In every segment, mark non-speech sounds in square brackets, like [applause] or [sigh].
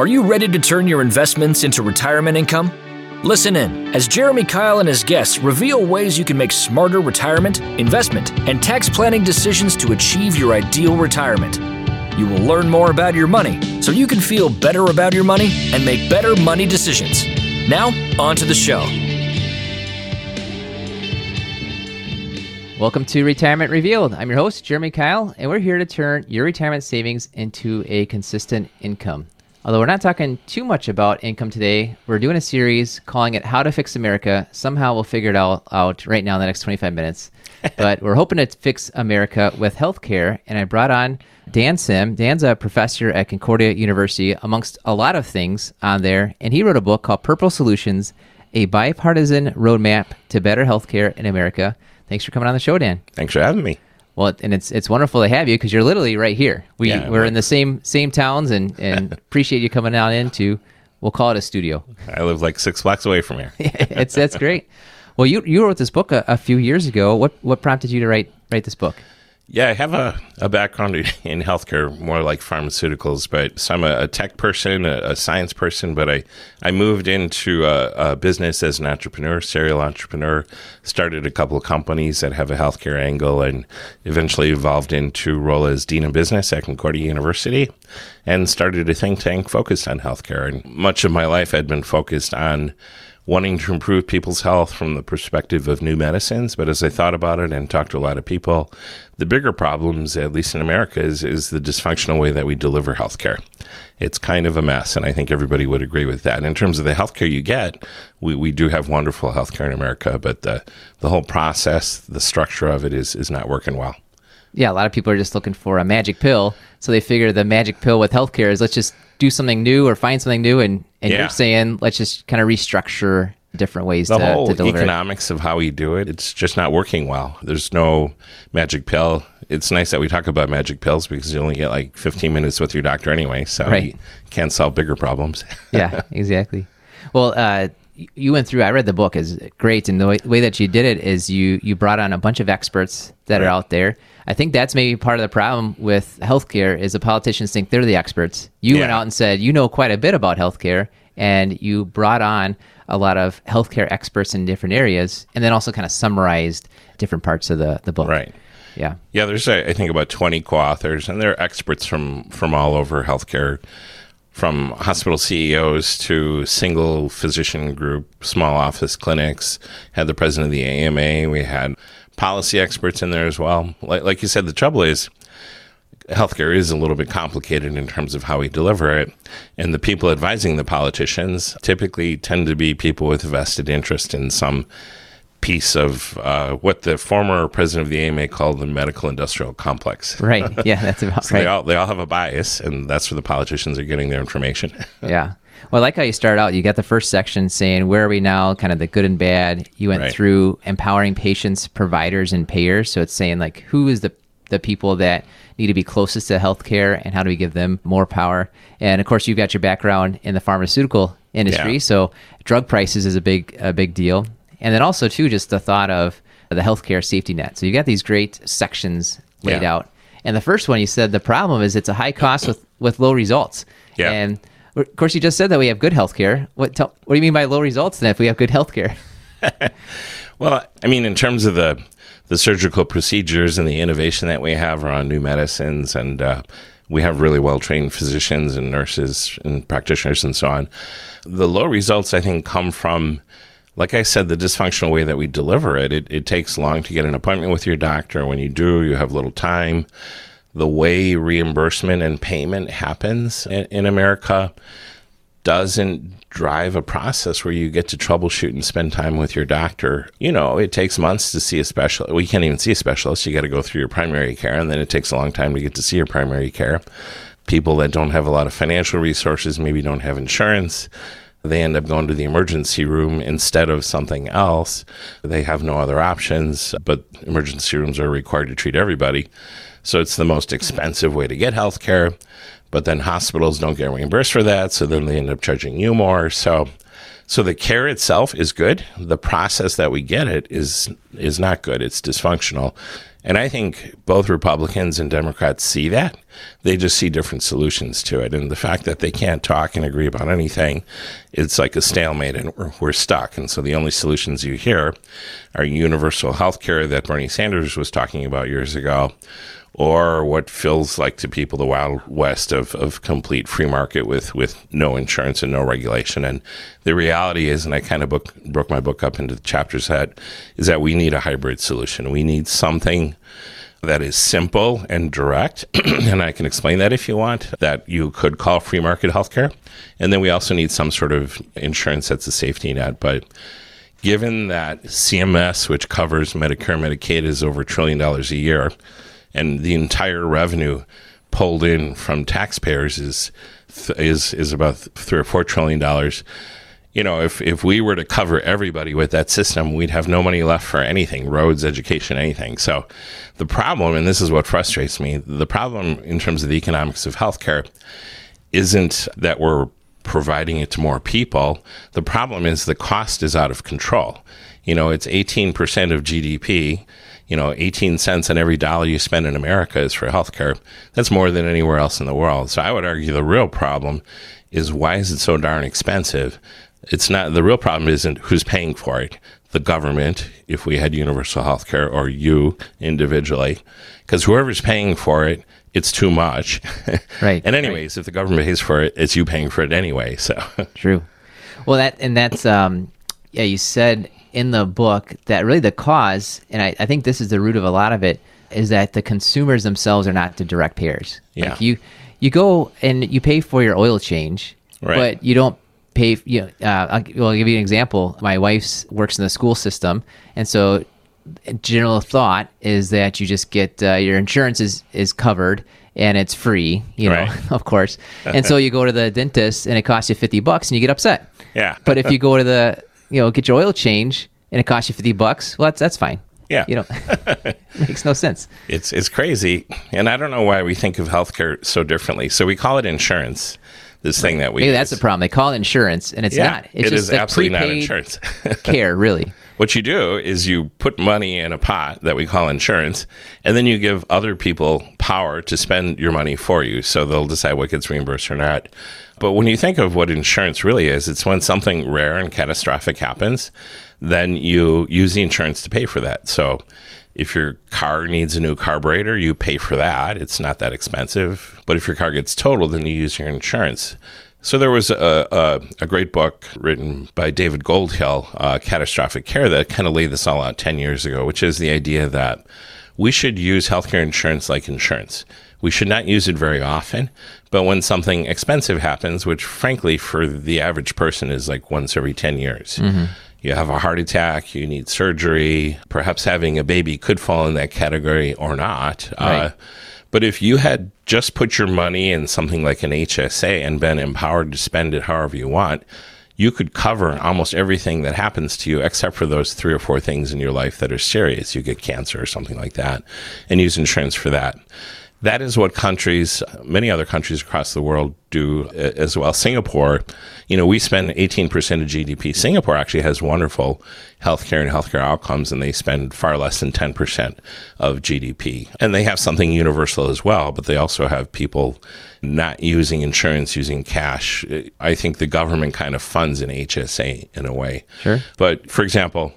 Are you ready to turn your investments into retirement income? Listen in as Jeremy Keil and his guests reveal ways you can make smarter retirement, investment, and tax planning decisions to achieve your ideal retirement. You will learn more about your money so you can feel better about your money and make better money decisions. Now, on to the show. Welcome to Retirement Revealed. I'm your host, Jeremy Keil, and we're here to turn your retirement savings into a consistent income. Although we're not talking too much about income today, we're doing a series calling it How to Fix America. Somehow we'll figure it all out right now in the next 25 minutes. [laughs] but we're hoping to fix America with healthcare. And I brought on Dan Sem. Dan's a professor at Concordia University, amongst a lot of things on there. And he wrote a book called Purple Solutions A Bipartisan Roadmap to Better Healthcare in America. Thanks for coming on the show, Dan. Thanks for having me. Well, and it's it's wonderful to have you because you're literally right here. We Yeah, we're right. in the same same towns, and and [laughs] appreciate you coming out into. We'll call it a studio. I live like six blocks away from here. [laughs] it's that's great. Well, you you wrote this book a, a few years ago. What what prompted you to write write this book? Yeah, I have a, a background in healthcare, more like pharmaceuticals, but so I'm a, a tech person, a, a science person, but I, I moved into a, a business as an entrepreneur, serial entrepreneur, started a couple of companies that have a healthcare angle and eventually evolved into role as Dean of Business at Concordia University and started a think tank focused on healthcare. And much of my life had been focused on wanting to improve people's health from the perspective of new medicines. But as I thought about it and talked to a lot of people, the bigger problems, at least in America, is, is the dysfunctional way that we deliver healthcare. It's kind of a mess, and I think everybody would agree with that. In terms of the healthcare you get, we, we do have wonderful healthcare in America, but the, the whole process, the structure of it is, is not working well. Yeah, a lot of people are just looking for a magic pill, so they figure the magic pill with healthcare is let's just do something new or find something new, and and Yeah. you're saying let's just kind of restructure different ways the to, whole to deliver. it. economics of how we do it it's just not working well there's no magic pill it's nice that we talk about magic pills because you only get like 15 minutes with your doctor anyway so Right. you can't solve bigger problems yeah, [laughs] exactly. Well, uh, you went through. I read the book is great, and the way, way that you did it is you you brought on a bunch of experts that are out there. I think that's maybe part of the problem with healthcare is the politicians think they're the experts. You went out and said you know quite a bit about healthcare, and you brought on a lot of healthcare experts in different areas, and then also kind of summarized different parts of the the book. right Yeah. yeah there's i think about 20 co-authors and they're experts from from all over healthcare from hospital CEOs to single physician group, small office clinics, had the president of the AMA. We had policy experts in there as well. Like, like you said, the trouble is healthcare is a little bit complicated in terms of how we deliver it. And the people advising the politicians typically tend to be people with vested interest in some piece of uh, what the former president of the AMA called the medical industrial complex. Right. [laughs] Yeah, that's about So right. they all they all have a bias, and that's where the politicians are getting their information. [laughs] Yeah. Well, I like how you start out. You got the first section saying, Where are we now? Kind of the good and bad. You went Right. through empowering patients, providers, and payers. So it's saying, like, who is the, the people that need to be closest to healthcare and how do we give them more power? And of course, you've got your background in the pharmaceutical industry. Yeah. So drug prices is a big, a big deal. And then also, too, just the thought of the healthcare safety net. So you've got these great sections laid Yeah. out. And the first one, you said the problem is it's a high cost with, with low results. Yeah. And of course, you just said that we have good healthcare. What tell, what do you mean by low results then if we have good healthcare? [laughs] Well, I mean, in terms of the the surgical procedures and the innovation that we have around new medicines, and uh, we have really well trained physicians and nurses and practitioners and so on. The low results, I think, come from, like I said, the dysfunctional way that we deliver it. It, it takes long to get an appointment with your doctor. When you do, you have little time. The way reimbursement and payment happens in, in America doesn't drive a process where you get to troubleshoot and spend time with your doctor. You know, it takes months to see a specialist. You can't even see a specialist. You got to go through your primary care, and then it takes a long time to get to see your primary care. People that don't have a lot of financial resources, maybe don't have insurance, they end up going to the emergency room instead of something else. They have no other options, but emergency rooms are required to treat everybody. So it's the most expensive way to get health care. But then hospitals don't get reimbursed for that, so then they end up charging you more. So So the care itself is good. The process that we get it is is not good. It's dysfunctional. And I think both Republicans and Democrats see that. They just see different solutions to it. And the fact that they can't talk and agree about anything, it's like a stalemate and we're, we're stuck. And so the only solutions you hear are universal health care that Bernie Sanders was talking about years ago, or what feels like to people the wild west of, of complete free market with, with no insurance and no regulation. And the reality is, and I kind of book, broke my book up into chapters that is that we need a hybrid solution. We need something that is simple and direct, [clears throat] and I can explain that if you want, that you could call free market healthcare. And then we also need some sort of insurance that's a safety net. But given that CMS, which covers Medicare Medicaid, is over a trillion dollars a year, and the entire revenue pulled in from taxpayers is is is about three or four trillion dollars. You know, if if we were to cover everybody with that system, we'd have no money left for anything, roads, education, anything. So, the problem, and this is what frustrates me, the problem in terms of the economics of healthcare isn't that we're providing it to more people. The problem is the cost is out of control. You know, it's 18% of GDP you know, 18 cents on every dollar you spend in America is for healthcare. That's more than anywhere else in the world. So I would argue the real problem is why is it so darn expensive? It's not the real problem isn't who's paying for it. The government, if we had universal health care, or you individually, because whoever's paying for it, it's too much. [laughs] Right. and anyways, right. if the government pays for it, it's you paying for it anyway. So [laughs] true. Well, that and that's um, yeah. You said in the book that really the cause, and I, I, think this is the root of a lot of it, is that the consumers themselves are not the direct payers. Yeah. Like you, you go and you pay for your oil change, right. but you don't pay. You know, uh, I'll, well, I'll give you an example. My wife's works in the school system, and so general thought is that you just get uh, your insurance is is covered and it's free, you know, right. [laughs] of course. and so [laughs] you go to the dentist and it costs you 50 bucks and you get upset. Yeah. but if you go to the you know, get your oil change and it costs you 50 bucks, well, that's, that's fine. Yeah. You know, [laughs] makes no sense. It's, it's crazy. And I don't know why we think of healthcare so differently. So we call it insurance, this thing that we. Maybe that's the problem. They call it insurance and it's yeah, not. It's it just is absolutely not insurance. [laughs] care, really. What you do is you put money in a pot that we call insurance, and then you give other people power to spend your money for you. So they'll decide what gets reimbursed or not. But when you think of what insurance really is, it's when something rare and catastrophic happens, then you use the insurance to pay for that. So if your car needs a new carburetor, you pay for that. It's not that expensive. But if your car gets totaled, then you use your insurance. So there was a, a, a, great book written by David Goldhill, uh, Catastrophic Care, that kind of laid this all out 10 years ago, which is the idea that we should use healthcare insurance like insurance. We should not use it very often, but when something expensive happens, which frankly for the average person is like once every 10 years, mm-hmm. You have a heart attack, you need surgery, perhaps having a baby could fall in that category or not. Right. Uh, but if you had just put your money in something like an HSA and been empowered to spend it however you want, you could cover almost everything that happens to you except for those three or four things in your life that are serious. You get cancer or something like that and use insurance for that. That is what countries, many other countries across the world do uh, as well. Singapore, you know, we spend 18% of GDP. Singapore actually has wonderful healthcare and healthcare outcomes, and they spend far less than 10% of GDP. And they have something universal as well, but they also have people not using insurance, using cash. I think the government kind of funds an HSA in a way. Sure. But for example,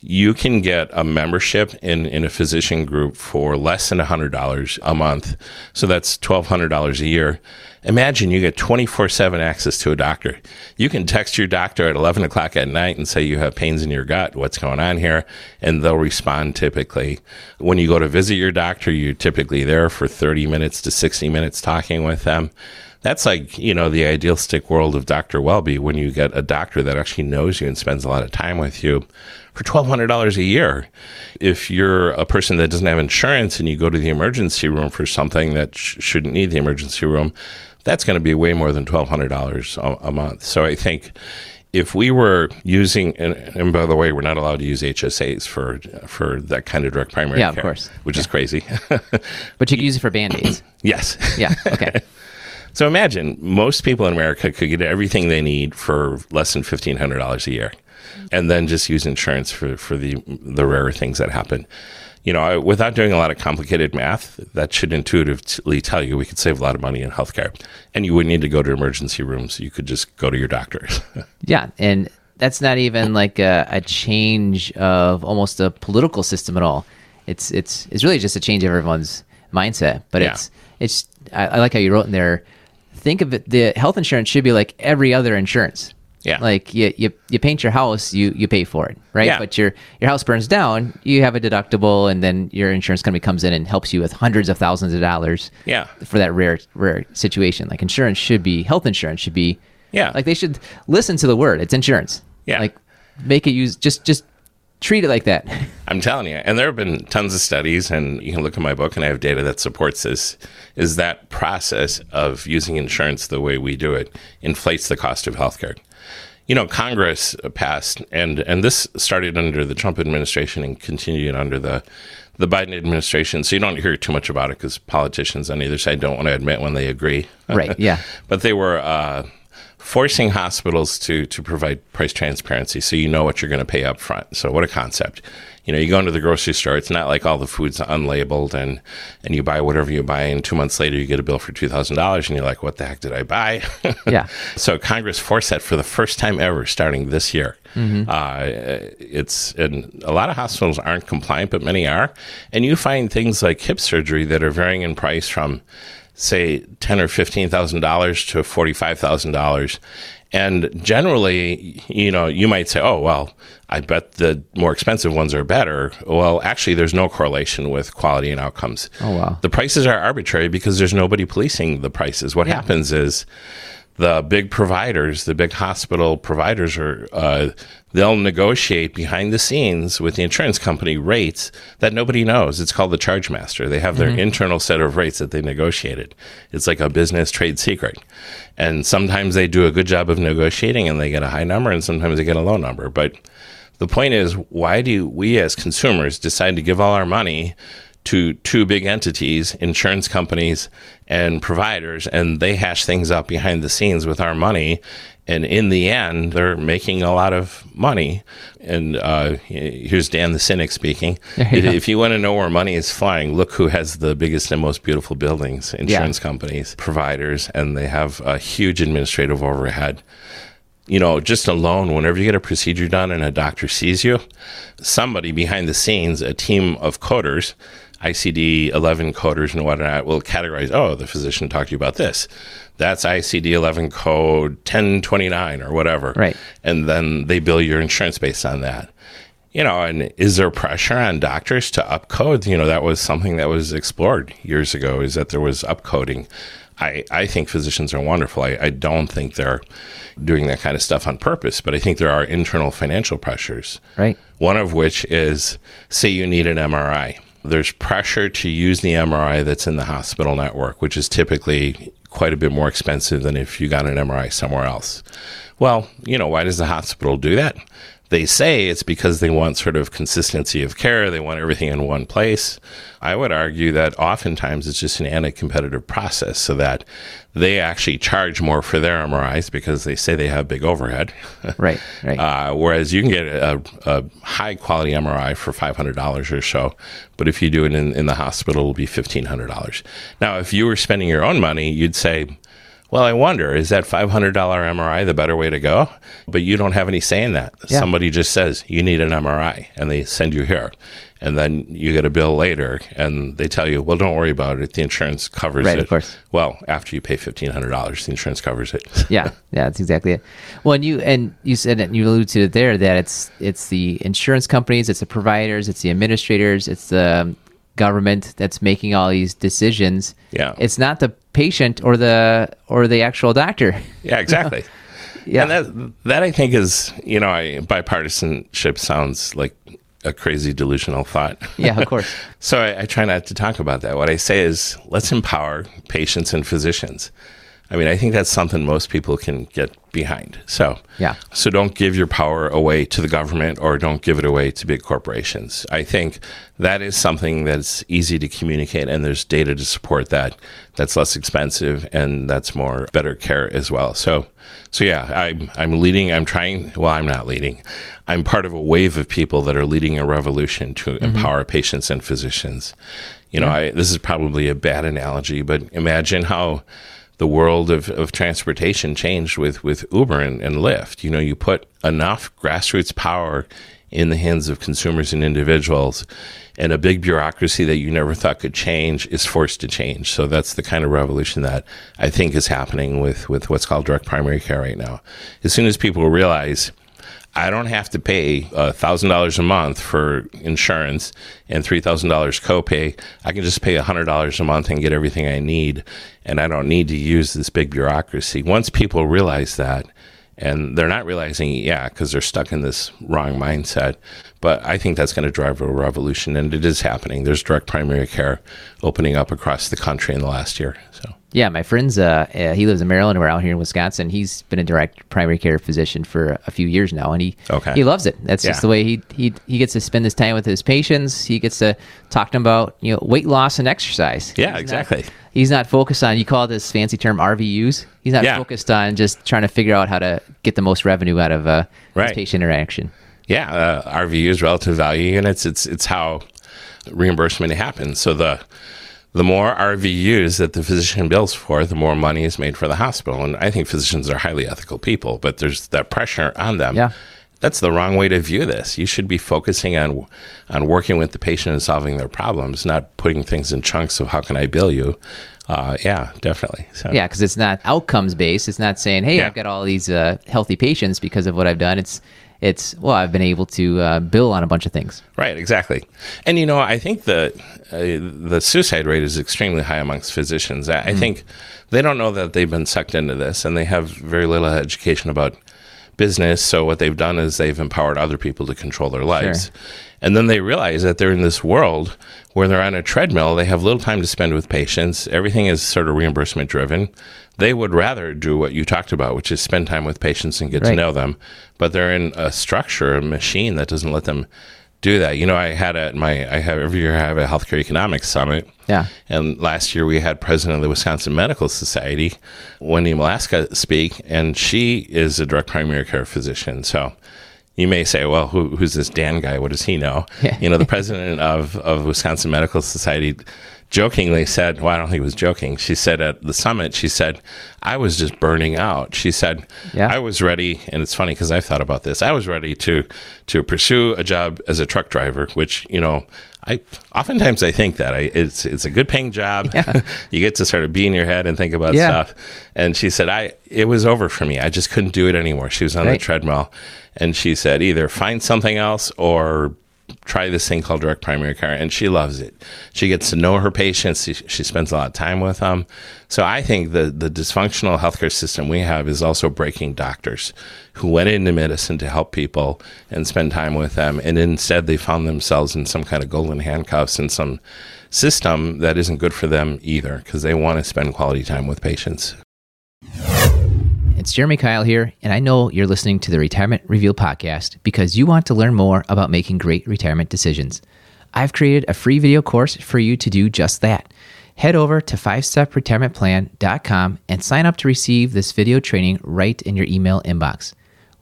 you can get a membership in, in a physician group for less than $100 a month. So that's $1,200 a year. Imagine you get 24 7 access to a doctor. You can text your doctor at 11 o'clock at night and say you have pains in your gut. What's going on here? And they'll respond typically. When you go to visit your doctor, you're typically there for 30 minutes to 60 minutes talking with them that's like you know the idealistic world of Dr. Welby when you get a doctor that actually knows you and spends a lot of time with you for $1,200 a year. If you're a person that doesn't have insurance and you go to the emergency room for something that sh- shouldn't need the emergency room, that's going to be way more than $1,200 a, a month. So I think if we were using, and, and, by the way, we're not allowed to use HSAs for for that kind of direct primary yeah, care, of course, which yeah. is crazy. [laughs] but you can use it for band aids. yes. Yeah. Okay. [laughs] So imagine most people in America could get everything they need for less than fifteen hundred dollars a year, and then just use insurance for for the the rare things that happen. You know, I- without doing a lot of complicated math, that should intuitively tell you we could save a lot of money in healthcare, and you wouldn't need to go to emergency rooms. You could just go to your doctors. [laughs] Yeah, and that's not even like a, a change of almost a political system at all. It's it's it's really just a change of everyone's mindset. But Yeah. it's it's I, I like how you wrote in there. Think of it. The health insurance should be like every other insurance. Yeah. Like you, you you paint your house, you you pay for it, right? Yeah. But your your house burns down, you have a deductible, and then your insurance company comes in and helps you with hundreds of thousands of dollars. Yeah. For that rare rare situation, like insurance should be health insurance should be. Yeah. Like they should listen to the word. It's insurance. Yeah. Like make it use just just treat it like that. [laughs] I'm telling you, and there have been tons of studies, and you can look at my book, and I have data that supports this. Is that process of using insurance the way we do it inflates the cost of healthcare? You know, Congress passed, and and this started under the Trump administration and continued under the the Biden administration. So you don't hear too much about it because politicians on either side don't want to admit when they agree. Right, yeah. [laughs] but they were. Uh, forcing hospitals to to provide price transparency so you know what you're going to pay up front. So what a concept. You know, you go into the grocery store, it's not like all the food's unlabeled and and you buy whatever you buy and 2 months later you get a bill for $2000 and you're like what the heck did I buy? [laughs] Yeah. so Congress forced that for the first time ever starting this year. Uh, it's and a lot of hospitals aren't compliant but many are. And you find things like hip surgery that are varying in price from say ten or fifteen thousand dollars to forty five thousand dollars. And generally, you know, you might say, "Oh, well, I bet the more expensive ones are better." Well, actually, there's no correlation with quality and outcomes. Oh, wow. The prices are arbitrary because there's nobody policing the prices. What happens is the big providers, the big hospital providers, are uh, they'll negotiate behind the scenes with the insurance company rates that nobody knows. It's called the charge master. They have their internal set of rates that they negotiated. It's like a business trade secret, and sometimes they do a good job of negotiating and they get a high number, and sometimes they get a low number. But the point is, why do we as consumers decide to give all our money to two big entities, insurance companies and providers, and they hash things out behind the scenes with our money? And in the end, they're making a lot of money. And uh, here's Dan the cynic speaking. if, if you want to know where money is flying, look who has the biggest and most beautiful buildings insurance companies, providers, and they have a huge administrative overhead you know, just alone, whenever you get a procedure done and a doctor sees you, somebody behind the scenes, a team of coders, ICD 11 coders and whatnot, will categorize, oh, the physician talked to you about this. That's ICD 11 code 1029 or whatever. Right. And then they bill your insurance based on that. You know, and is there pressure on doctors to upcode? You know, that was something that was explored years ago, is that there was upcoding. I, I think physicians are wonderful. I, I don't think they're doing that kind of stuff on purpose, but I think there are internal financial pressures. Right. One of which is say you need an MRI. There's pressure to use the MRI that's in the hospital network, which is typically quite a bit more expensive than if you got an MRI somewhere else. Well, you know, why does the hospital do that? They say it's because they want sort of consistency of care. They want everything in one place. I would argue that oftentimes it's just an anti competitive process so that they actually charge more for their MRIs because they say they have big overhead. [laughs] Right. Right. Uh, whereas you can get a, a high quality MRI for $500 or so, but if you do it in, in the hospital, it'll be $1,500. Now, if you were spending your own money, you'd say, well, I wonder, is that $500 MRI the better way to go? But you don't have any say in that. Yeah. Somebody just says, you need an MRI, and they send you here. And then you get a bill later, and they tell you, well, don't worry about it. The insurance covers Right, it. of course. Well, after you pay $1,500, the insurance covers it. [laughs] yeah, yeah, that's exactly it. Well, and you and you said and you alluded to it there that it's it's the insurance companies, it's the providers, it's the administrators, it's the government that's making all these decisions. Yeah. it's not the patient or the or the actual doctor. [laughs] Yeah, exactly. [laughs] Yeah. And that that I think is, you know, I, bipartisanship sounds like a crazy delusional thought. Yeah, of course. [laughs] so I, I try not to talk about that. What I say is let's empower patients and physicians. I mean, I think that's something most people can get behind. So, Yeah. So don't give your power away to the government or don't give it away to big corporations. I think that is something that's easy to communicate and there's data to support that. That's less expensive and that's more better care as well. So, so yeah, I'm I'm leading. I'm trying. Well, I'm not leading. I'm part of a wave of people that are leading a revolution to mm-hmm. empower patients and physicians. You know, I, this is probably a bad analogy, but imagine how the world of, of transportation changed with, with Uber and, and Lyft. You know, you put enough grassroots power in the hands of consumers and individuals, and a big bureaucracy that you never thought could change is forced to change. So that's the kind of revolution that I think is happening with, with what's called direct primary care right now. As soon as people realize I don't have to pay uh, thousand dollars a month for insurance and three thousand dollars copay. I can just pay hundred dollars a month and get everything I need, and I don't need to use this big bureaucracy. Once people realize that, and they're not realizing it yet because they're stuck in this wrong mindset. But I think that's going to drive a revolution, and it is happening. There's direct primary care opening up across the country in the last year. So. Yeah, my friend's uh, uh, he lives in Maryland. We're out here in Wisconsin. He's been a direct primary care physician for a few years now, and he Okay. he loves it. That's Yeah. just the way he he he gets to spend his time with his patients. He gets to talk to them about you know weight loss and exercise. Yeah, He's not- exactly. he's not focused on you call this fancy term RVUs. He's not Yeah. focused on just trying to figure out how to get the most revenue out of uh, Right. patient interaction. Yeah, uh, RVUs, relative value units. It's it's how reimbursement happens. So the the more RVUs that the physician bills for, the more money is made for the hospital. And I think physicians are highly ethical people, but there's that pressure on them. Yeah. That's the wrong way to view this. You should be focusing on on working with the patient and solving their problems, not putting things in chunks of how can I bill you. Uh, yeah, definitely. So, Yeah, because it's not outcomes based. It's not saying, "Hey, Yeah. I've got all these uh, healthy patients because of what I've done." It's it's well, I've been able to uh, bill on a bunch of things. Right, exactly. And you know, I think the uh, the suicide rate is extremely high amongst physicians. I, I think they don't know that they've been sucked into this, and they have very little education about business. So what they've done is they've empowered other people to control their lives. And then they realize that they're in this world where they're on a treadmill. They have little time to spend with patients. Everything is sort of reimbursement driven. They would rather do what you talked about, which is spend time with patients and get to know them. But they're in a structure, a machine that doesn't let them do that. You know, I had at my I have every year I have a healthcare economics summit. Yeah. And last year we had president of the Wisconsin Medical Society, Wendy Malaska, speak, and she is a direct primary care physician. So you may say, well, who, who's this Dan guy? What does he know? Yeah. You know, the [laughs] president of, of Wisconsin Medical Society jokingly said, well, I don't think it was joking. She said at the summit, she said, I was just burning out. She said, Yeah. I was ready, and it's funny because I've thought about this. I was ready to to pursue a job as a truck driver, which you know, I oftentimes I think that I, it's it's a good paying job. Yeah. [laughs] you get to sort of be in your head and think about Yeah. stuff. And she said, I it was over for me. I just couldn't do it anymore. She was on Right. the treadmill, and she said, either find something else or try this thing called direct primary care and she loves it. She gets to know her patients. She, she spends a lot of time with them so i think the, the dysfunctional healthcare system we have is also breaking doctors who went into medicine to help people and spend time with them and instead they found themselves in some kind of golden handcuffs in some system that isn't good for them either because they want to spend quality time with patients It's Jeremy Keil here, and I know you're listening to the Retirement Reveal podcast because you want to learn more about making great retirement decisions. I've created a free video course for you to do just that. Head over to 5stepretirementplan.com and sign up to receive this video training right in your email inbox.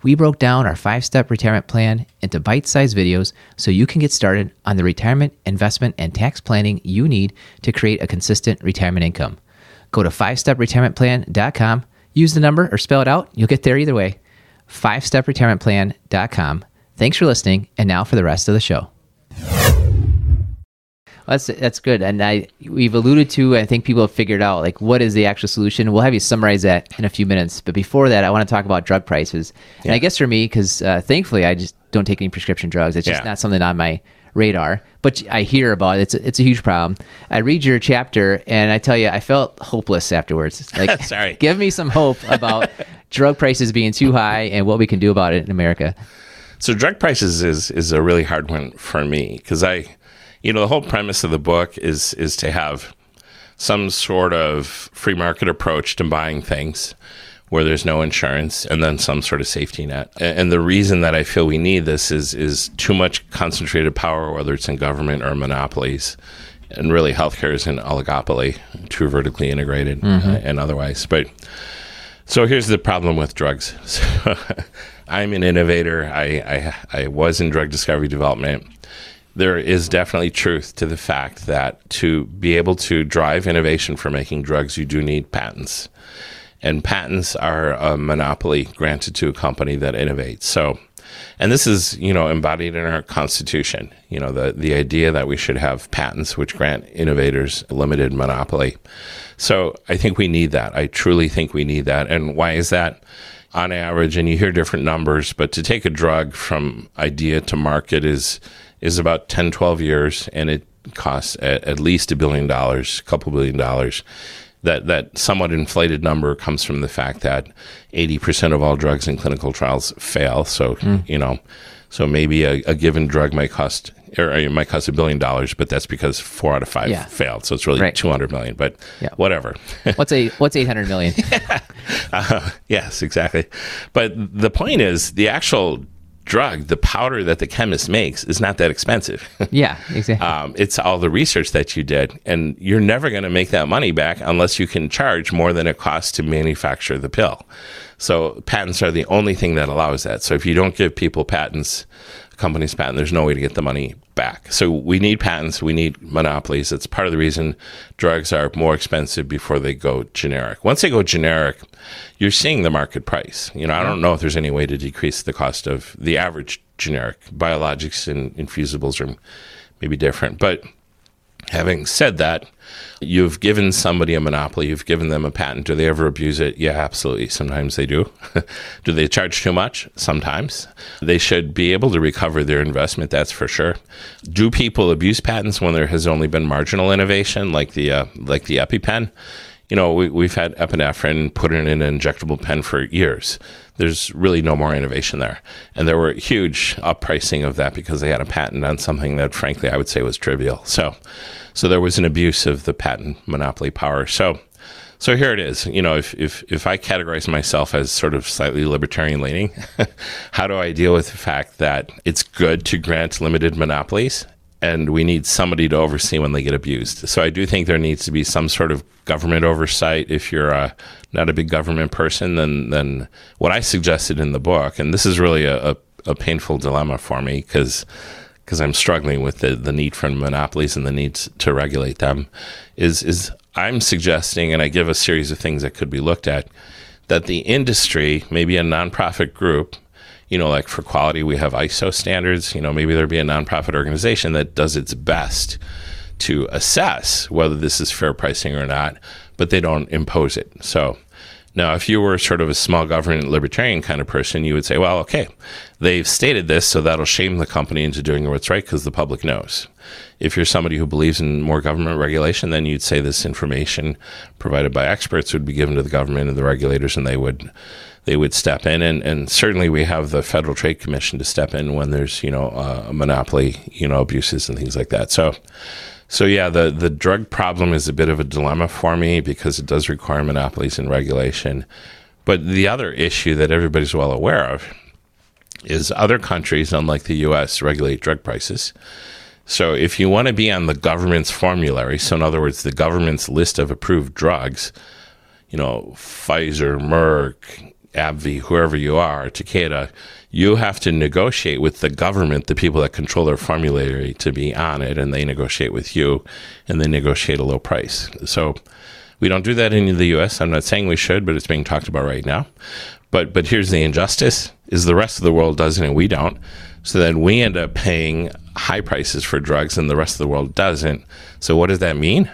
We broke down our five step retirement plan into bite sized videos so you can get started on the retirement, investment, and tax planning you need to create a consistent retirement income. Go to 5stepretirementplan.com, use the number or spell it out. You'll get there either way. 5stepretirementplan.com. Thanks for listening. And now for the rest of the show. That's that's good, and I we've alluded to. I think people have figured out like what is the actual solution. We'll have you summarize that in a few minutes. But before that, I want to talk about drug prices. And I guess for me, because uh, thankfully I just don't take any prescription drugs. It's just Yeah. not something on my radar. But I hear about it. It's a, it's a huge problem. I read your chapter, and I tell you, I felt hopeless afterwards. It's [laughs] Like, Sorry. give me some hope about [laughs] drug prices being too high and what we can do about it in America. So drug prices is is a really hard one for me because I, you know, the whole premise of the book is is to have some sort of free market approach to buying things where there's no insurance and then some sort of safety net. And the reason that I feel we need this is is too much concentrated power, whether it's in government or monopolies. And really, healthcare is an oligopoly, too vertically integrated mm-hmm. uh, and otherwise. But so here's the problem with drugs. [laughs] So I'm an innovator. I, I, I was in drug discovery development. There is definitely truth to the fact that to be able to drive innovation for making drugs, you do need patents and patents are a monopoly granted to a company that innovates. So, and this is you know embodied in our constitution. You know the the idea that we should have patents which grant innovators a limited monopoly. So I think we need that. I truly think we need that. And why is that? On average, and you hear different numbers, but to take a drug from idea to market is is about 10, 12 years, and it costs at, at least a billion dollars, a couple billion dollars that that somewhat inflated number comes from the fact that 80% of all drugs in clinical trials fail. So, mm. you know, so maybe a, a, given drug might cost or it might cost a billion dollars, but that's because four out of five yeah. failed. So it's really right. 200 million, but yeah. whatever. what's a, what's 800 million? yeah. [laughs] uh, yes, exactly. But the point is the actual drug, the powder that the chemist makes is not that expensive. [laughs] yeah, exactly. Um, it's all the research that you did, and you're never going to make that money back unless you can charge more than it costs to manufacture the pill. So patents are the only thing that allows that. So if you don't give people patents, companies patent, there's no way to get the money back. So we need patents, we need monopolies. It's part of the reason drugs are more expensive before they go generic. Once they go generic, you're seeing the market price. You know, I don't know if there's any way to decrease the cost of the average generic. Biologics and infusibles are maybe different, but Having said that, you've given somebody a monopoly, you've given them a patent. Do they ever abuse it? Yeah, absolutely. Sometimes they do. [laughs] do they charge too much? Sometimes. They should be able to recover their investment, that's for sure. Do people abuse patents when there has only been marginal innovation, like the uh, like the EpiPen? You know, we, have had epinephrine put in an injectable pen for years there's really no more innovation there. And there were huge uppricing of that because they had a patent on something that, frankly, I would say was trivial. So, so there was an abuse of the patent monopoly power. So, so here it is. You know, if if if I categorize myself as sort of slightly libertarian leaning, [laughs] how do I deal with the fact that it's good to grant limited monopolies and we need somebody to oversee when they get abused. So I do think there needs to be some sort of government oversight. If you're a, not a big government person, then then what I suggested in the book, and this is really a, a, a painful dilemma for me because because I'm struggling with the, the need for monopolies and the need to regulate them, is is I'm suggesting, and I give a series of things that could be looked at, that the industry, maybe a nonprofit group, you know, like for quality, we have ISO standards. You know, maybe there'd be a nonprofit organization that does its best to assess whether this is fair pricing or not, but they don't impose it. So now, if you were sort of a small government libertarian kind of person, you would say, well, okay, they've stated this, so that'll shame the company into doing what's right because the public knows. If you're somebody who believes in more government regulation, then you'd say this information provided by experts would be given to the government and the regulators, and they would they would step in, and, and certainly we have the Federal Trade Commission to step in when there's you know uh, monopoly you know abuses and things like that. So. So yeah, the the drug problem is a bit of a dilemma for me because it does require monopolies and regulation. But the other issue that everybody's well aware of is other countries, unlike the U.S., regulate drug prices. So if you want to be on the government's formulary, so in other words, the government's list of approved drugs, you know, Pfizer, Merck, AbbVie, whoever you are, Takeda, you have to negotiate with the government, the people that control their formulary, to be on it, and they negotiate with you, and they negotiate a low price. So we don't do that in the U.S. I'm not saying we should, but it's being talked about right now. But but here's the injustice: is the rest of the world does it and we don't. So then we end up paying high prices for drugs, and the rest of the world doesn't. So what does that mean?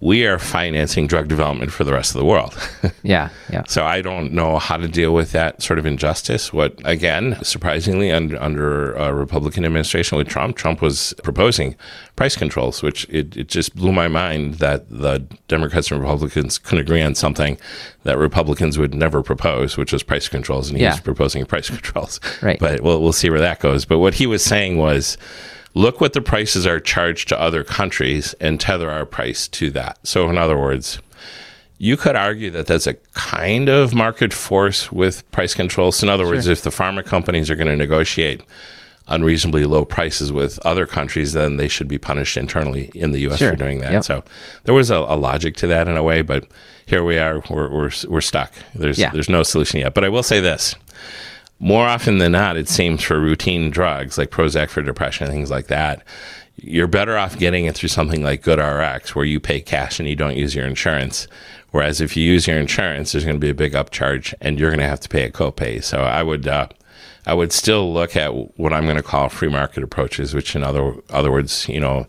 We are financing drug development for the rest of the world. [laughs] yeah, yeah. So I don't know how to deal with that sort of injustice. What again, surprisingly, under under a Republican administration with Trump, Trump was proposing price controls, which it, it just blew my mind that the Democrats and Republicans couldn't agree on something that Republicans would never propose, which was price controls, and he yeah. was proposing price [laughs] controls. Right. But we'll we'll see where that goes. But what he was saying was look what the prices are charged to other countries and tether our price to that. So, in other words, you could argue that that's a kind of market force with price controls. So In other sure. words, if the pharma companies are going to negotiate unreasonably low prices with other countries, then they should be punished internally in the U.S. Sure. for doing that. Yep. So there was a, a, logic to that in a way, but here we are, we're, we're, we're stuck. There's, yeah. there's no solution yet. But I will say this more often than not, it seems for routine drugs like Prozac for depression, and things like that, you're better off getting it through something like GoodRx where you pay cash and you don't use your insurance. Whereas if you use your insurance, there's going to be a big upcharge and you're going to have to pay a copay. So I would, uh, I would still look at what I'm going to call free market approaches, which in other other words, you know,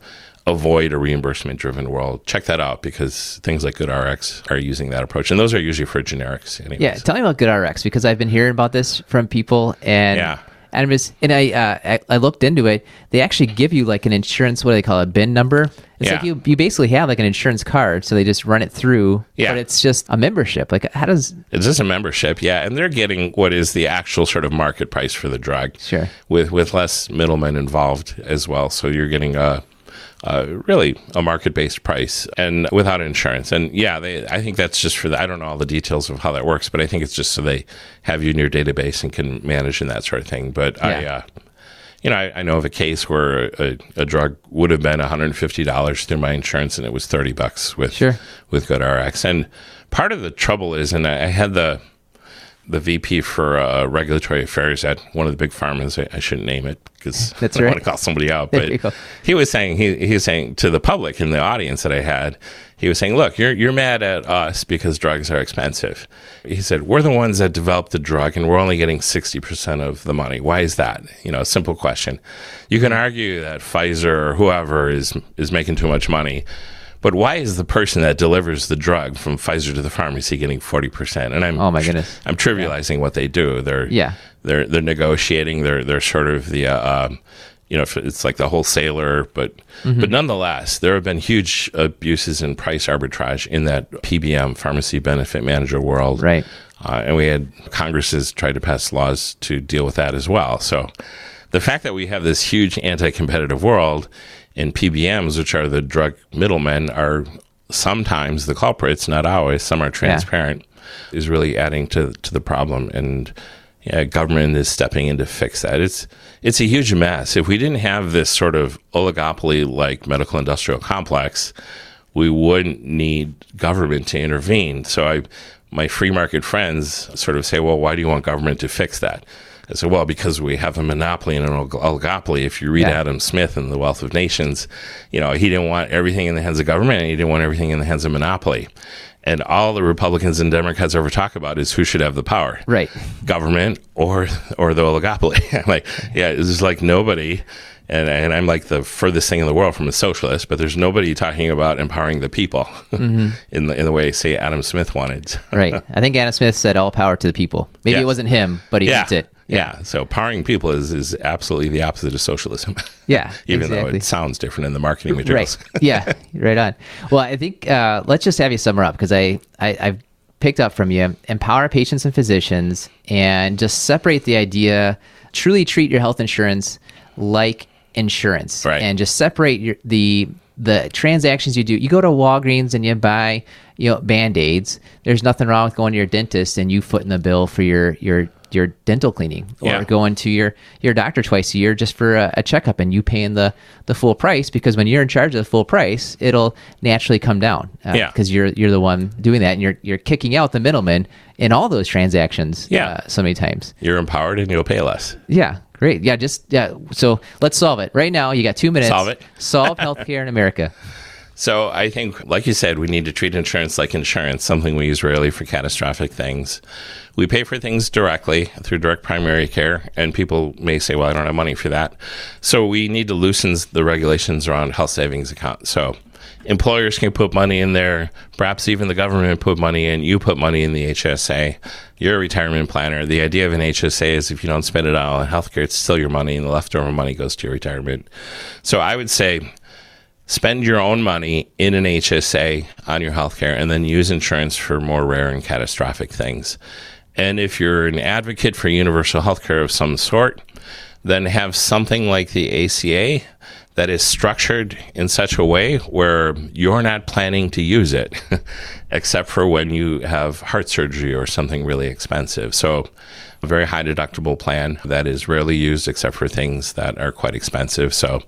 avoid a reimbursement driven world. Check that out because things like GoodRx are using that approach, and those are usually for generics. Anyways. Yeah, tell me about GoodRx because I've been hearing about this from people, and yeah. And, was, and I, uh, I, I looked into it. They actually give you like an insurance. What do they call it? A bin number. It's yeah. like you you basically have like an insurance card, so they just run it through. Yeah. But it's just a membership. Like how does? It's just a membership. Yeah, and they're getting what is the actual sort of market price for the drug. Sure. With with less middlemen involved as well, so you're getting a uh, really a market based price and without insurance. And yeah, they, I think that's just for the, I don't know all the details of how that works, but I think it's just so they have you in your database and can manage and that sort of thing. But yeah. I, uh, you know, I, I, know of a case where a, a, drug would have been $150 through my insurance and it was 30 bucks with, sure. with GoodRx. And part of the trouble is, and I, I had the, the VP for uh, regulatory affairs at one of the big pharmas. I, I shouldn't name it because [laughs] I don't right. want to call somebody out. But he was saying he, he was saying to the public in the audience that I had, he was saying, "Look, you're you're mad at us because drugs are expensive." He said, "We're the ones that developed the drug, and we're only getting sixty percent of the money. Why is that? You know, a simple question. You can argue that Pfizer or whoever is is making too much mon." But why is the person that delivers the drug from Pfizer to the pharmacy getting forty percent? And I'm oh my goodness, I'm trivializing yeah. what they do. They're yeah, they're they're negotiating. They're they're sort of the uh, um, you know it's like the wholesaler, but mm-hmm. but nonetheless, there have been huge abuses in price arbitrage in that PBM pharmacy benefit manager world, right? Uh, and we had Congresses try to pass laws to deal with that as well. So the fact that we have this huge anti-competitive world and PBMs, which are the drug middlemen, are sometimes the culprits, not always. Some are transparent, yeah. is really adding to to the problem, and yeah, government is stepping in to fix that. It's it's a huge mess. If we didn't have this sort of oligopoly like medical industrial complex, we wouldn't need government to intervene. So I my free market friends sort of say, well, why do you want government to fix that? I said, well, because we have a monopoly and an oligopoly. If you read yeah. Adam Smith and The Wealth of Nations, you know, he didn't want everything in the hands of government and he didn't want everything in the hands of monopoly. And all the Republicans and Democrats ever talk about is who should have the power. Right. Government or or the oligopoly. [laughs] I'm like, yeah, it's like nobody and, and I'm like the furthest thing in the world from a socialist, but there's nobody talking about empowering the people [laughs] mm-hmm. in the in the way say Adam Smith wanted. right. [laughs] I think Adam Smith said all power to the people. Maybe yeah. it wasn't him, but he yeah. meant it. Yeah. So powering people is, is absolutely the opposite of socialism. [laughs] Yeah. Even exactly. though it sounds different in the marketing materials. right. [laughs] Yeah. Right on. Well, I think uh, let's just have you sum up because I, I I've picked up from you empower patients and physicians and just separate the idea truly treat your health insurance like insurance right. and just separate your, the the transactions you do. You go to Walgreens and you buy you know band-aids. There's nothing wrong with going to your dentist and you footing the bill for your your your dental cleaning or yeah. going to your your doctor twice a year just for a, a, checkup and you paying the the full price because when you're in charge of the full price it'll naturally come down uh, yeah because you're you're the one doing that and you're you're kicking out the middleman in all those transactions yeah uh, so many times you're empowered and you'll pay less yeah Great. Yeah, just yeah. So let's solve it right now. You got two minutes. Solve it. solve healthcare in America. [laughs] So I think, like you said, we need to treat insurance like insurance, something we use rarely for catastrophic things. We pay for things directly through direct primary care, and people may say, "Well, I don't have money for that." So we need to loosen the regulations around health savings accounts. So employers can put money in there, perhaps even the government put money in, you put money in the HSA. You're a retirement planner. The idea of an HSA is if you don't spend it all on healthcare, it's still your money, and the leftover money goes to your retirement. So I would say spend your own money in an HSA on your healthcare and then use insurance for more rare and catastrophic things. And if you're an advocate for universal healthcare of some sort, then have something like the ACA that is structured in such a way where you're not planning to use it, [laughs] except for when you have heart surgery or something really expensive. So, a very high deductible plan that is rarely used except for things that are quite expensive. So,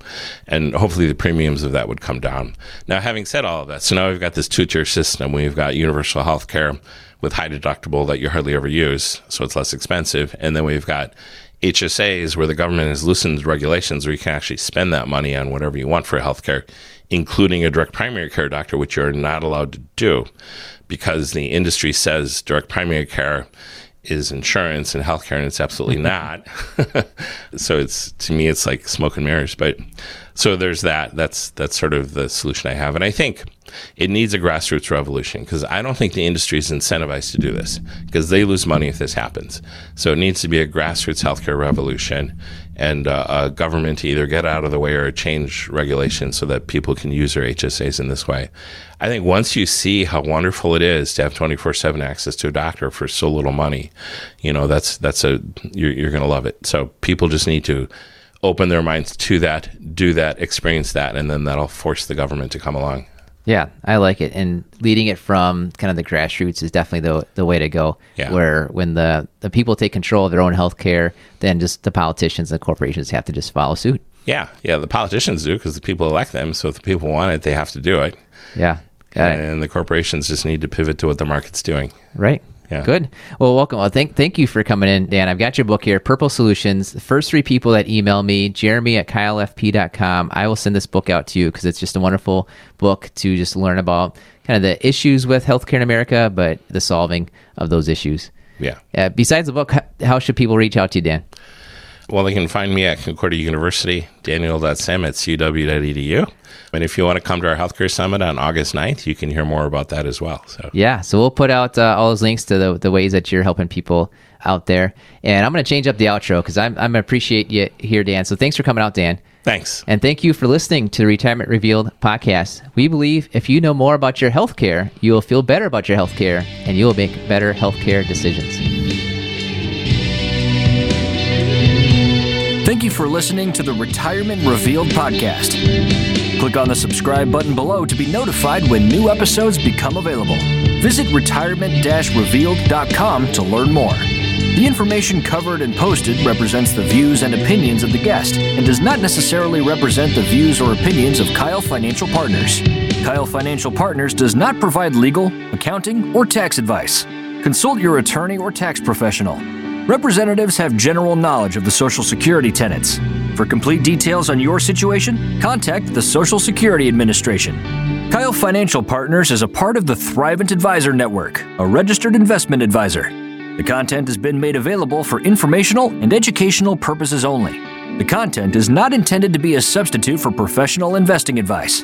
and hopefully the premiums of that would come down. Now, having said all of that, so now we've got this two tier system. We've got universal health care with high deductible that you hardly ever use, so it's less expensive. And then we've got HSAs where the government has loosened regulations where you can actually spend that money on whatever you want for healthcare, including a direct primary care doctor, which you're not allowed to do because the industry says direct primary care is insurance and healthcare, and it's absolutely [laughs] not. [laughs] so it's to me, it's like smoke and mirrors. But so there's that. That's that's sort of the solution I have, and I think it needs a grassroots revolution because I don't think the industry is incentivized to do this because they lose money if this happens. So it needs to be a grassroots healthcare revolution and uh, a government to either get out of the way or change regulations so that people can use their HSAs in this way. I think once you see how wonderful it is to have 24/7 access to a doctor for so little money, you know, that's that's a you're, you're going to love it. So people just need to open their minds to that, do that, experience that, and then that'll force the government to come along. Yeah, I like it. And leading it from kind of the grassroots is definitely the the way to go. Yeah. Where when the, the people take control of their own health care, then just the politicians and the corporations have to just follow suit. Yeah, yeah, the politicians do because the people elect them. So if the people want it, they have to do it. Yeah. Got it. and the corporations just need to pivot to what the market's doing. Right. Yeah. Good. Well, welcome. Well, thank thank you for coming in, Dan. I've got your book here, Purple Solutions. The first three people that email me, Jeremy at keilfp.com, I will send this book out to you because it's just a wonderful book to just learn about kind of the issues with healthcare in America, but the solving of those issues. Yeah. Uh, besides the book, how should people reach out to you, Dan? Well, they can find me at Concordia University, daniel.sem at cuw.edu. And if you want to come to our healthcare summit on August 9th, you can hear more about that as well. So Yeah, so we'll put out uh, all those links to the, the ways that you're helping people out there. And I'm going to change up the outro because I'm, I'm going to appreciate you here, Dan. So thanks for coming out, Dan. thanks. And thank you for listening to the Retirement Revealed podcast. We believe if you know more about your healthcare, you will feel better about your healthcare and you will make better healthcare decisions. Thank you for listening to the Retirement Revealed podcast. Click on the subscribe button below to be notified when new episodes become available. Visit retirement revealed.com to learn more. The information covered and posted represents the views and opinions of the guest and does not necessarily represent the views or opinions of Keil Financial Partners. Keil Financial Partners does not provide legal, accounting, or tax advice. Consult your attorney or tax professional. Representatives have general knowledge of the Social Security tenets. For complete details on your situation, contact the Social Security Administration. Keil Financial Partners is a part of the Thrivent Advisor Network, a registered investment advisor. The content has been made available for informational and educational purposes only. The content is not intended to be a substitute for professional investing advice.